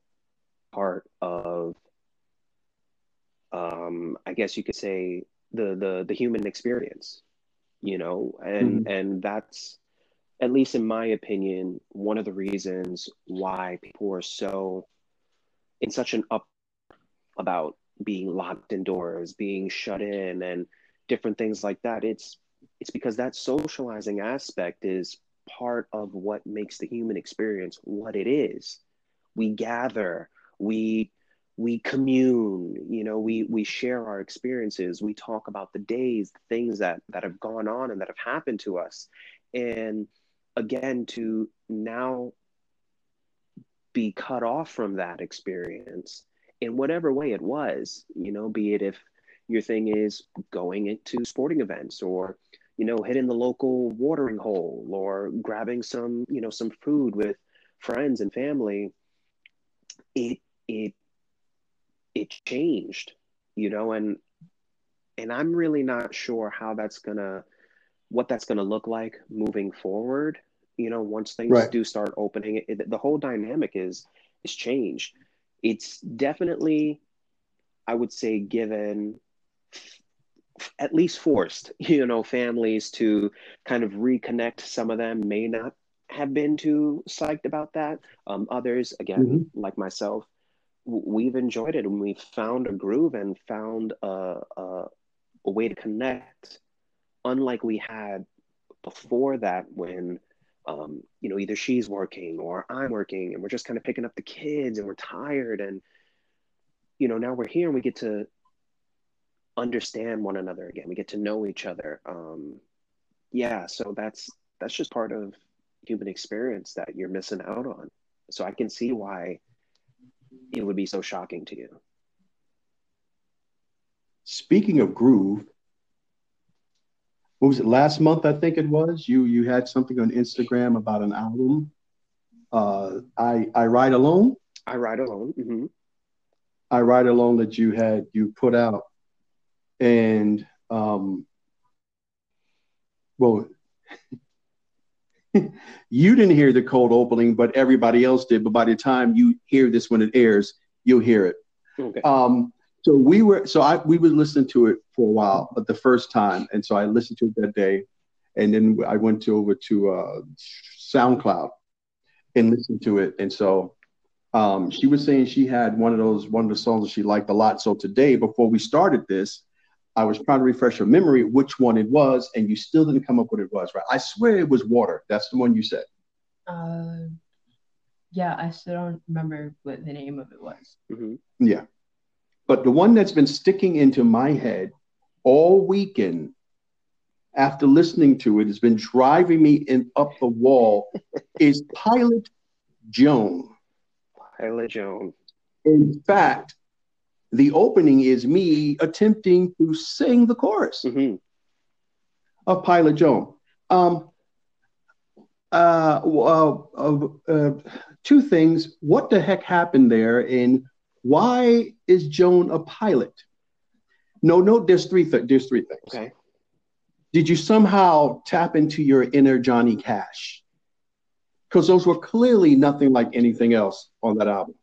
part of um, I guess you could say the the the human experience, you know, and mm-hmm. and that's at least in my opinion one of the reasons why people are so in such an up about being locked indoors, being shut in, and different things like that. It's it's because that socializing aspect is part of what makes the human experience what it is. We gather, we we commune, you know, we we share our experiences, we talk about the days, the things that that have gone on and that have happened to us. And again, to now be cut off from that experience in whatever way it was, you know, be it if your thing is going into sporting events or you know, hitting the local watering hole or grabbing some, you know, some food with friends and family, it it it changed, you know, and and I'm really not sure how that's gonna what that's gonna look like moving forward. You know, once things right. do start opening, it, it, the whole dynamic is is changed. It's definitely, I would say, given at least forced, you know, families to kind of reconnect. Some of them may not have been too psyched about that. Um, others, again, mm-hmm. like myself, we've enjoyed it and we've found a groove and found a, a, a way to connect, unlike we had before that when um, you know, either she's working or I'm working and we're just kind of picking up the kids and we're tired and you know, now we're here and we get to understand one another again. We get to know each other. Um, yeah, so that's that's just part of human experience that you're missing out on. So I can see why it would be so shocking to you. Speaking of groove, what was it last month? I think it was you. You had something on Instagram about an album. Uh, I I ride alone. I ride alone. Mm-hmm. I ride alone that you had you put out and um, well, you didn't hear the cold opening, but everybody else did. But by the time you hear this when it airs, you'll hear it. Okay. Um, so we were, so I we were listening to it for a while, but the first time, and so I listened to it that day, and then I went to over to uh, SoundCloud and listened to it, and so um, she was saying she had one of those one of the songs that she liked a lot. So today, before we started this, I was trying to refresh your memory which one it was, and you still didn't come up with it was, right? I swear it was water. That's the one you said. Uh, yeah, I still don't remember what the name of it was. hmm Yeah. But the one that's been sticking into my head all weekend after listening to it has been driving me in up the wall is Pilot Joan. Pilot Joan. In fact, the opening is me attempting to sing the chorus. hmm of Pilot Joan. Um, uh, uh, uh, uh, two things. What the heck happened there? And why is Joan a pilot? No, no. There's three. Th- there's three things. Okay. Did you somehow tap into your inner Johnny Cash? Because those were clearly nothing like anything else on that album.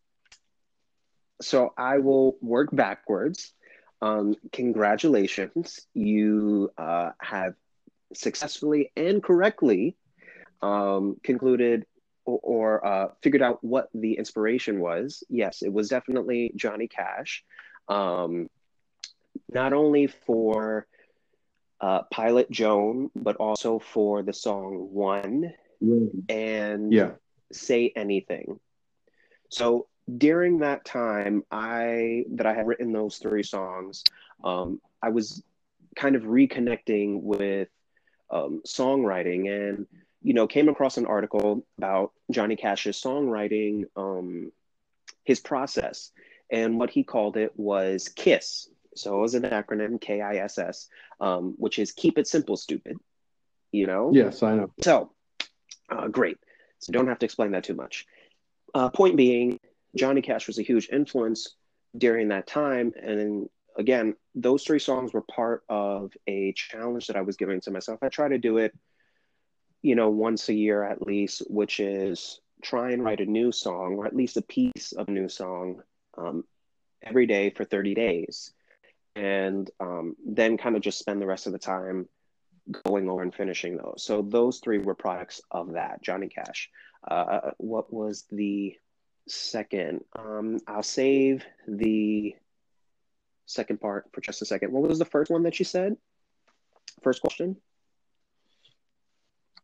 So I will work backwards. Um, congratulations. You uh, have successfully and correctly um, concluded or, or uh, figured out what the inspiration was. Yes, it was definitely Johnny Cash. Um, not only for uh, Pilot Joan, but also for the song One and Yeah. Say Anything. So during that time, I that I had written those three songs, um, I was kind of reconnecting with um, songwriting, and you know, came across an article about Johnny Cash's songwriting, um, his process, and what he called it was KISS. So it was an acronym, K I S S, um, which is Keep It Simple, Stupid. You know. Yes, I know. So, uh, great. So don't have to explain that too much. Uh, point being, Johnny Cash was a huge influence during that time, and again, those three songs were part of a challenge that I was giving to myself. I try to do it, you know, once a year at least, which is try and write a new song or at least a piece of a new song um, every day for 30 days, and um, then kind of just spend the rest of the time going over and finishing those. So those three were products of that. Johnny Cash. Uh, what was the second? Um, I'll save the second part for just a second. What was the first one that you said? First question.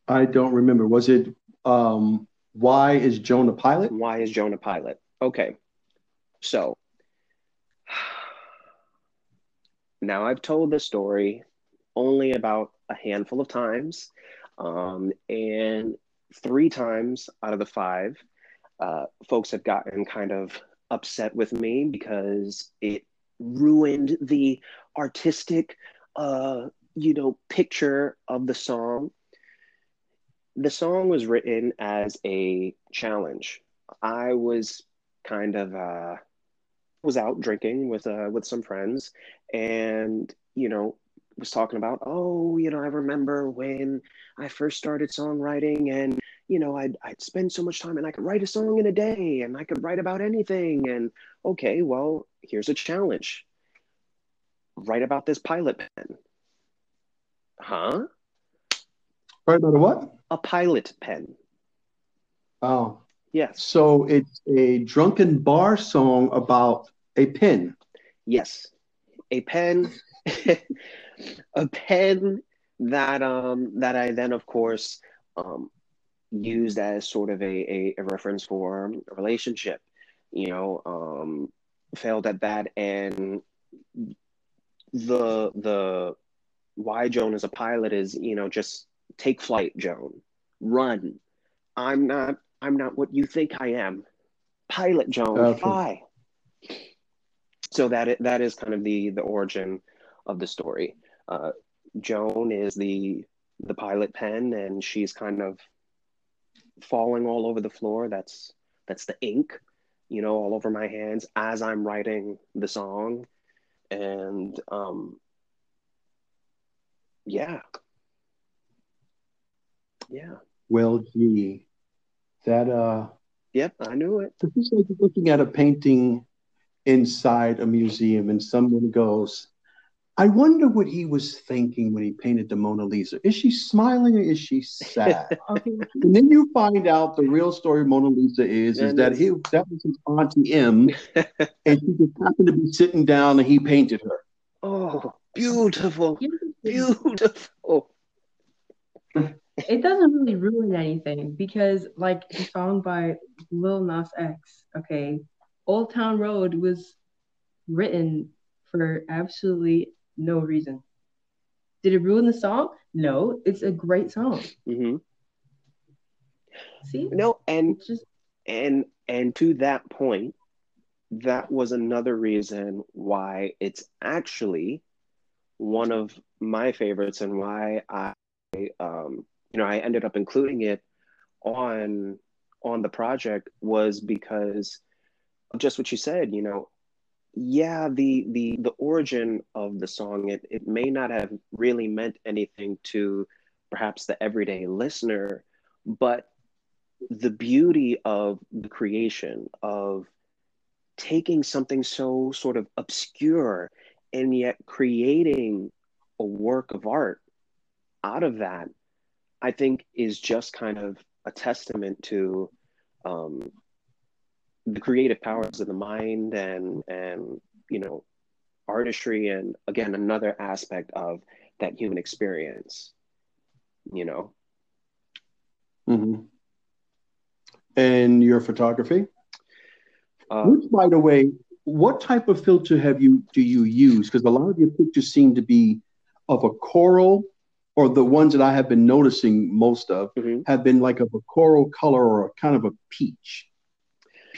I don't remember. Was it um, why is Joan a pilot? Why is Joan a pilot? Okay. So now I've told this story only about a handful of times. Um, and three times out of the five, uh, folks have gotten kind of upset with me because it ruined the artistic, uh, you know, picture of the song. The song was written as a challenge. I was kind of uh, was out drinking with uh, with some friends, and you know, was talking about, oh, you know, I remember when I first started songwriting and, you know, I'd, I'd spend so much time and I could write a song in a day and I could write about anything. And okay, well, here's a challenge write about this pilot pen. Huh? Right about a what? A pilot pen. Oh, Yes. so it's a drunken bar song about a pen. Yes. A pen. a pen that um that I then of course um used as sort of a, a, a reference for a relationship you know um failed at that and the the why Joan is a pilot is you know just take flight Joan. Run. I'm not I'm not what you think I am. Pilot Joan. Okay. fly. So that that is kind of the the origin of the story. Uh, Joan is the the pilot pen, and she's kind of falling all over the floor. That's that's the ink, you know, all over my hands as I'm writing the song, and um, yeah, yeah. Well, gee, that uh, Yep, I knew it. this is like looking at a painting inside a museum, and someone goes, "I wonder what he was thinking when he painted the Mona Lisa. Is she smiling or is she sad?" And then you find out the real story of Mona Lisa is is And that it's- he that was his auntie M, and she just happened to be sitting down, and he painted her. Oh, beautiful, here's the thing. beautiful. it doesn't really ruin anything because like the song by Lil Nas X, okay, Old Town Road was written for absolutely no reason. Did it ruin the song? No, it's a great song. hmm See? No, and just and and to that point, that was another reason why it's actually one of my favorites and why I um you know I ended up including it on on the project was because of just what you said, you know, yeah, the the the origin of the song it it may not have really meant anything to perhaps the everyday listener, but the beauty of the creation of taking something so sort of obscure and yet creating a work of art out of that, I think is just kind of a testament to um, the creative powers of the mind and and you know artistry and again another aspect of that human experience you know hmm And your photography, uh, which, by the way, what type of filter have you do you use? Because a lot of your pictures seem to be of a coral, or the ones that I have been noticing most of mhm. have been like of a coral color or a kind of a peach,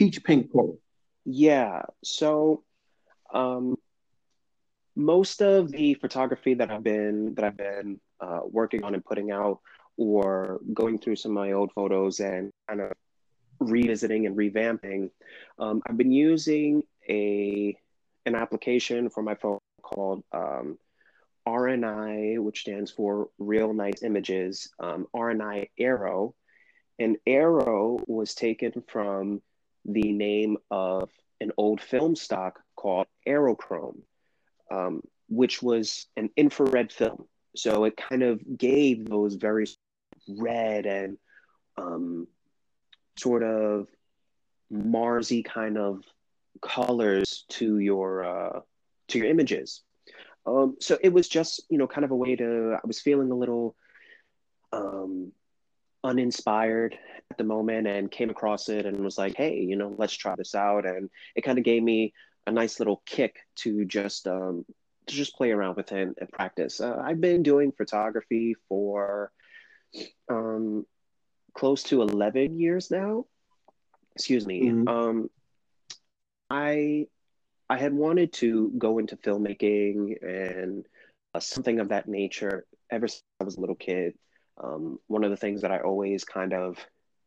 peach pink coral. Yeah, so um, most of the photography that I've been that I've been uh, working on and putting out, or going through some of my old photos and kind of revisiting and revamping, um, I've been using a an application for my phone called um, RNI, which stands for Real Nice Images, um, RNI Aero, and Aero was taken from the name of an old film stock called Aerochrome, um, which was an infrared film. So it kind of gave those very red and um, sort of Marsy kind of colors to your uh, to your images. Um, so it was just you know kind of a way to. I was feeling a little um, uninspired at the moment and came across it and was like, hey, you know, let's try this out. And it kind of gave me a nice little kick to just um, to just play around with it and practice. Uh, I've been doing photography for um, close to 11 years now. Excuse me. Mhm. Um, I I had wanted to go into filmmaking and uh, something of that nature ever since I was a little kid. Um, one of the things that I always kind of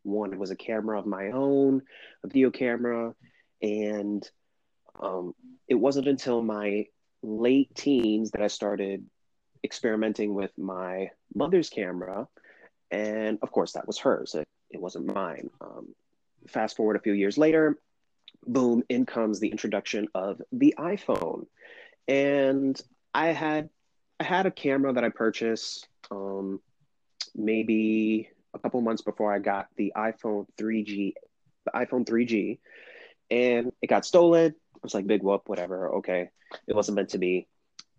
wanted was a camera of my own, a video camera, and um, it wasn't until my late teens that I started experimenting with my mother's camera, and of course that was hers. It, it wasn't mine. Um, fast forward a few years later, boom, in comes the introduction of the iPhone, and I had I had a camera that I purchased. Um, maybe a couple months before I got the iPhone 3G, the iPhone 3G, and it got stolen. I was like, big whoop, whatever. Okay, it wasn't meant to be.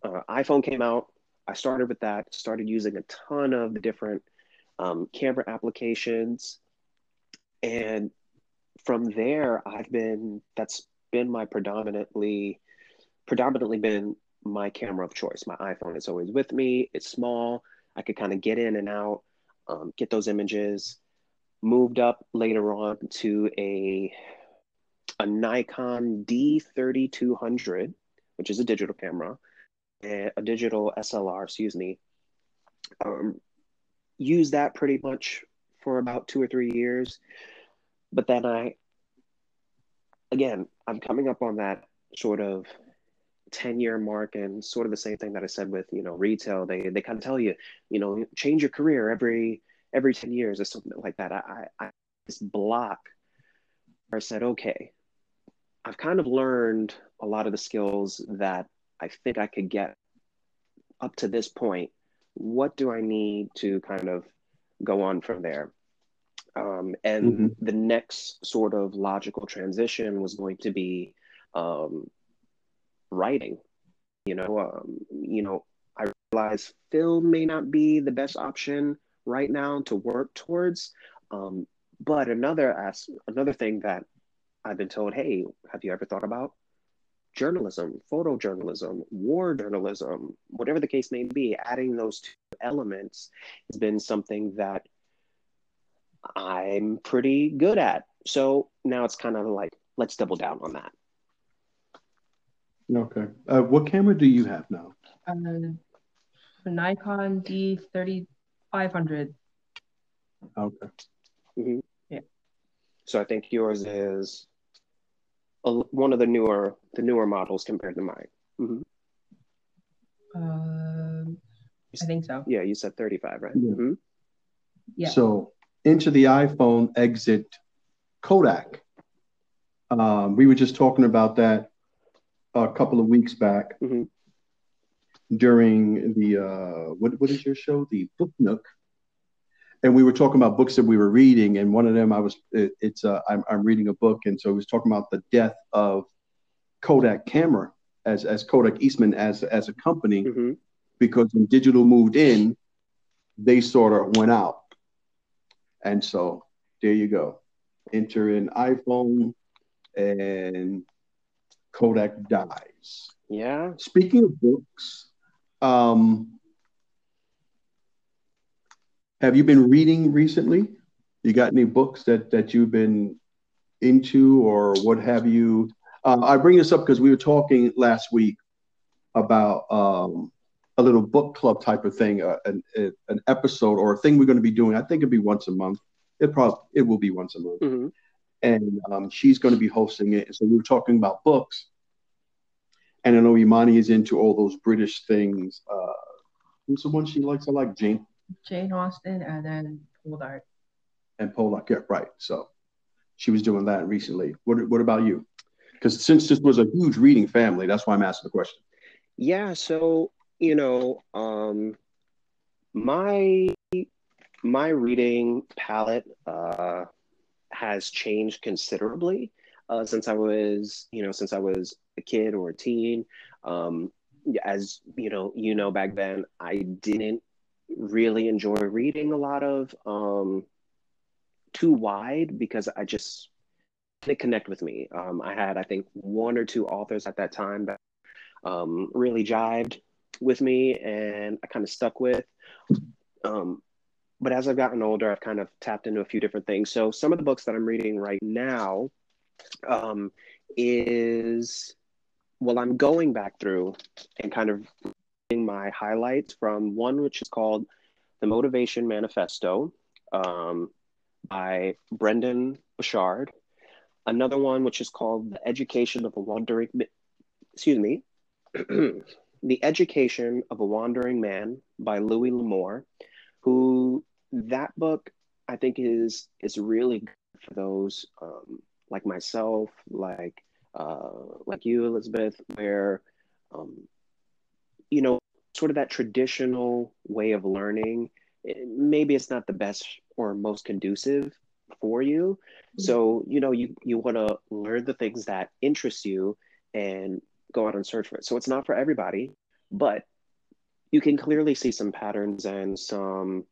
Uh, iPhone came out. I started with that. Started using a ton of the different um, camera applications, and from there, I've been. That's been my predominantly, predominantly been my camera of choice. My iPhone is always with me. It's small. I could kind of get in and out, um, get those images. Moved up later on to a a Nikon D3200, which is a digital camera, and a digital SLR, excuse me. Um, used that pretty much for about two or three years, but then I, again, I'm coming up on that sort of 10 year mark and sort of the same thing that I said with, you know, retail. They they kind of tell you, you know, change your career every every 10 years or something like that. I, I, I this block where I said, okay, I've kind of learned a lot of the skills that I think I could get up to this point. What do I need to kind of go on from there? Um, and Mm-hmm. the next sort of logical transition was going to be um, writing. You know, um, you know, I realize film may not be the best option right now to work towards. Um, but another as another thing that I've been told, hey, have you ever thought about journalism, photojournalism, war journalism, whatever the case may be? Adding those two elements has been something that I'm pretty good at. So now it's kind of like, let's double down on that. Okay. Uh, what camera do you have now? Uh, Nikon D3500. Okay. Mhm. Yeah. So I think yours is a, one of the newer the newer models compared to mine. hmm Um, I think so. Yeah, you said 35, right? Yeah. Mhm. Yeah. So into the iPhone, exit Kodak. Um, we were just talking about that a couple of weeks back Mhm. during the uh, what what is your show? The Book Nook. And we were talking about books that we were reading, and one of them I was it, it's uh, I'm I'm reading a book, and so he was talking about the death of Kodak camera as as Kodak Eastman as as a company Mhm. because when digital moved in, they sort of went out. And so there you go. Enter an iPhone and Kodak dies. Yeah. Speaking of books, um, have you been reading recently? You got any books that that you've been into, or what have you? Uh, I bring this up because we were talking last week about um, a little book club type of thing, uh, an, an episode or a thing we're going to be doing. I think it'll be once a month. It probably it will be once a month, hmm and um, she's going to be hosting it. So we were talking about books, and I know Imani is into all those British things. Uh, who's the one she likes? I like Jane Jane Austen and then Poldark. and Pollock. Yeah, right. So she was doing that recently. What What about you? Because since this was a huge reading family, that's why I'm asking the question. Yeah. So you know, um, my my reading palette uh, has changed considerably uh, since I was, you know, since I was a kid or a teen. Um, as you know, you know, back then I didn't really enjoy reading a lot of um, too wide because I just didn't connect with me. Um, I had, I think, one or two authors at that time that um, really jived with me and I kind of stuck with. Um, but as I've gotten older, I've kind of tapped into a few different things. So some of the books that I'm reading right now um, is, well, I'm going back through and kind of reading my highlights from one which is called The Motivation Manifesto um, by Brendon Burchard. Another one which is called The Education of a Wandering, excuse me, The Education of a Wandering Man by Louis L'Amour, who that book I think is is really good for those um, like myself, like uh, like you, Elizabeth, where um, you know sort of that traditional way of learning. it- maybe it's not the best or most conducive for you. So you know you you want to learn the things that interest you and go out and search for it. So it's not for everybody, but you can clearly see some patterns and some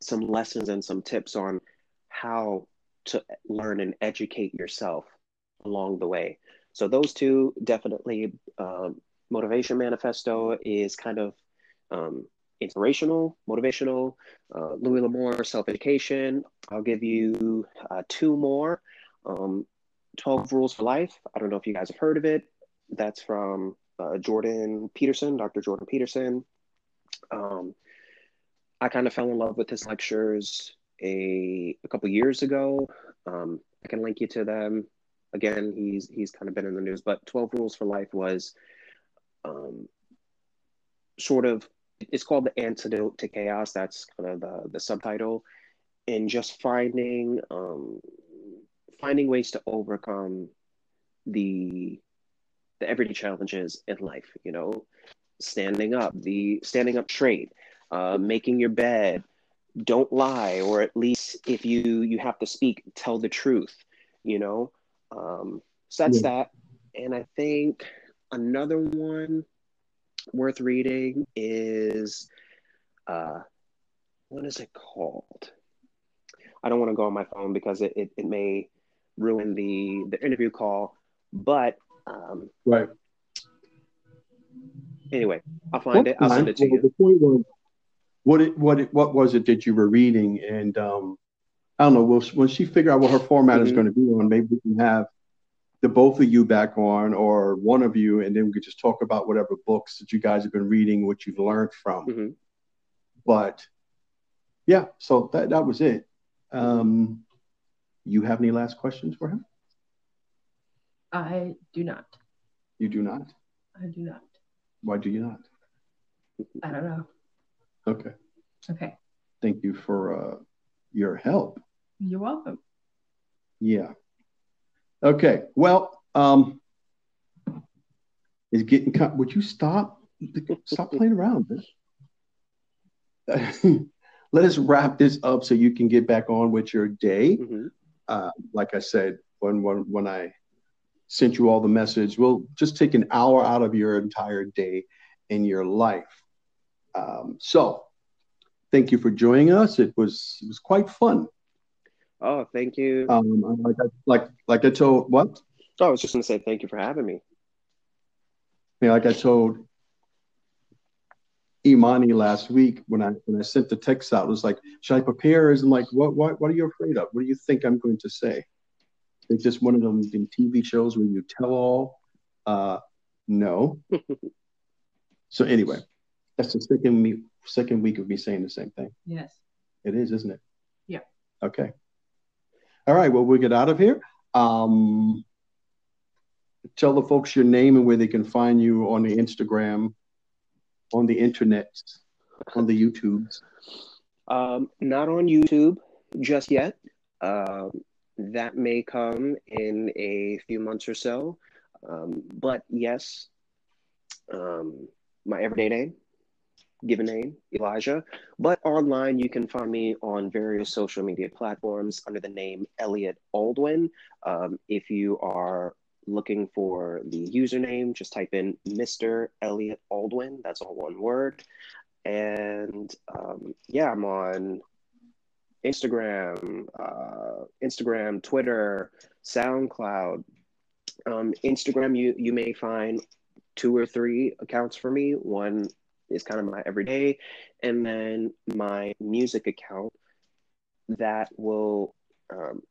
some lessons and some tips on how to learn and educate yourself along the way. So those two definitely. Um, Motivation Manifesto is kind of um, inspirational, motivational. Uh, Louis L'Amour, Self Education. I'll give you uh, two more. Um, 12 Rules for Life. I don't know if you guys have heard of it. That's from uh, Jordan Peterson, Dr. Jordan Peterson. Um, I kind of fell in love with his lectures a, a couple years ago. Um, I can link you to them. Again, he's he's kind of been in the news, but 12 Rules for Life was um, sort of it's called the antidote to chaos. That's kind of the, the subtitle. and just finding um, finding ways to overcome the the everyday challenges in life. You know, standing up, the standing up straight, uh, making your bed, don't lie, or at least if you you have to speak, tell the truth. You know, um, so that's yeah. that. And I think another one worth reading is uh, what is it called? I don't want to go on my phone because it, it, it may ruin the the interview call. But um, right. Anyway, I'll find it. I'll send it to well, you. The point was, what it, what it, what was it that you were reading? And um, I don't know. We'll, when she figure out what her format mm-hmm. is going to be on, maybe we can have the both of you back on, or one of you, and then we could just talk about whatever books that you guys have been reading, what you've learned from. Mm-hmm. But yeah, so that that was it. Um, you have any last questions for him? I do not. You do not? I do not. Why do you not? I don't know. Okay. Okay. Thank you for uh, your help. You're welcome. Yeah. Okay. Well, um, it's getting. Cut. Would you stop? Stop playing around. Let us wrap this up so you can get back on with your day. Mm-hmm. Uh, like I said, when when when I sent you all the message, we'll just take an hour out of your entire day in your life. Um, so, thank you for joining us. It was it was quite fun. Oh, thank you. Um, like I, like like I told what? Oh, I was just gonna say thank you for having me. Yeah, like I told Imani last week when I when I sent the text out, it was like, should I prepare? Is like, what what what are you afraid of? What do you think I'm going to say? It's just one of them TV shows where you tell all. Uh, no. so anyway, that's the second me second week of me saying the same thing. Yes. It is, isn't it? Yeah. Okay. All right. Well, we'll get out of here. Um, tell the folks your name and where they can find you on the Instagram on the internet, on the YouTubes? Um, not on YouTube just yet. Um, that may come in a few months or so. Um, but yes, um, my everyday name, given name, Elijah. But online, you can find me on various social media platforms under the name Elliot Aldwin. Um, if you are looking for the username, just type in Mr. Elliot Aldwin. That's all one word. And um, yeah, I'm on Instagram, uh, Instagram, Twitter, SoundCloud. Um, Instagram, you you may find two or three accounts for me. One is kind of my everyday, and then my music account that will um,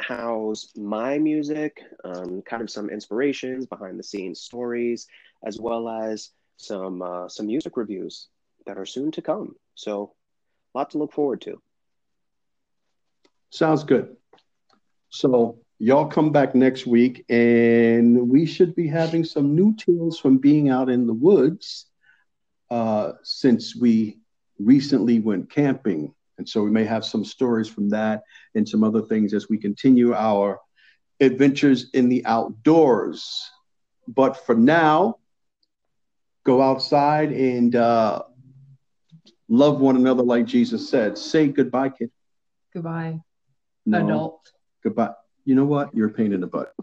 house my music, um, kind of some inspirations, behind the scenes stories, as well as some uh, some music reviews that are soon to come. So, lot to look forward to. Sounds good. So, y'all come back next week, and we should be having some new tales from being out in the woods uh, since we recently went camping and so we may have some stories from that and some other things as we continue our adventures in the outdoors. But for now, go outside and uh, love one another like Jesus said. Say goodbye, kid. Goodbye, no. adult. Goodbye. You know what? You're a pain in the butt.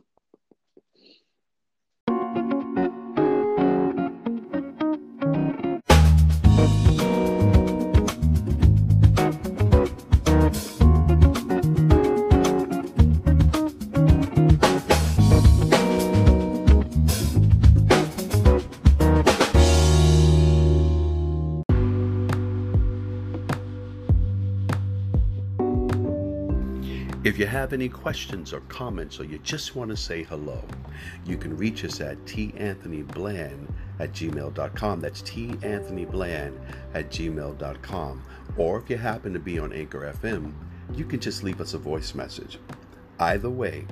If you have any questions or comments or you just want to say hello, you can reach us at tanthonybland at gmail.com. That's tanthonybland at gmail.com. Or if you happen to be on Anchor FM, you can just leave us a voice message. Either way,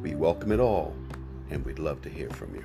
we welcome it all and we'd love to hear from you.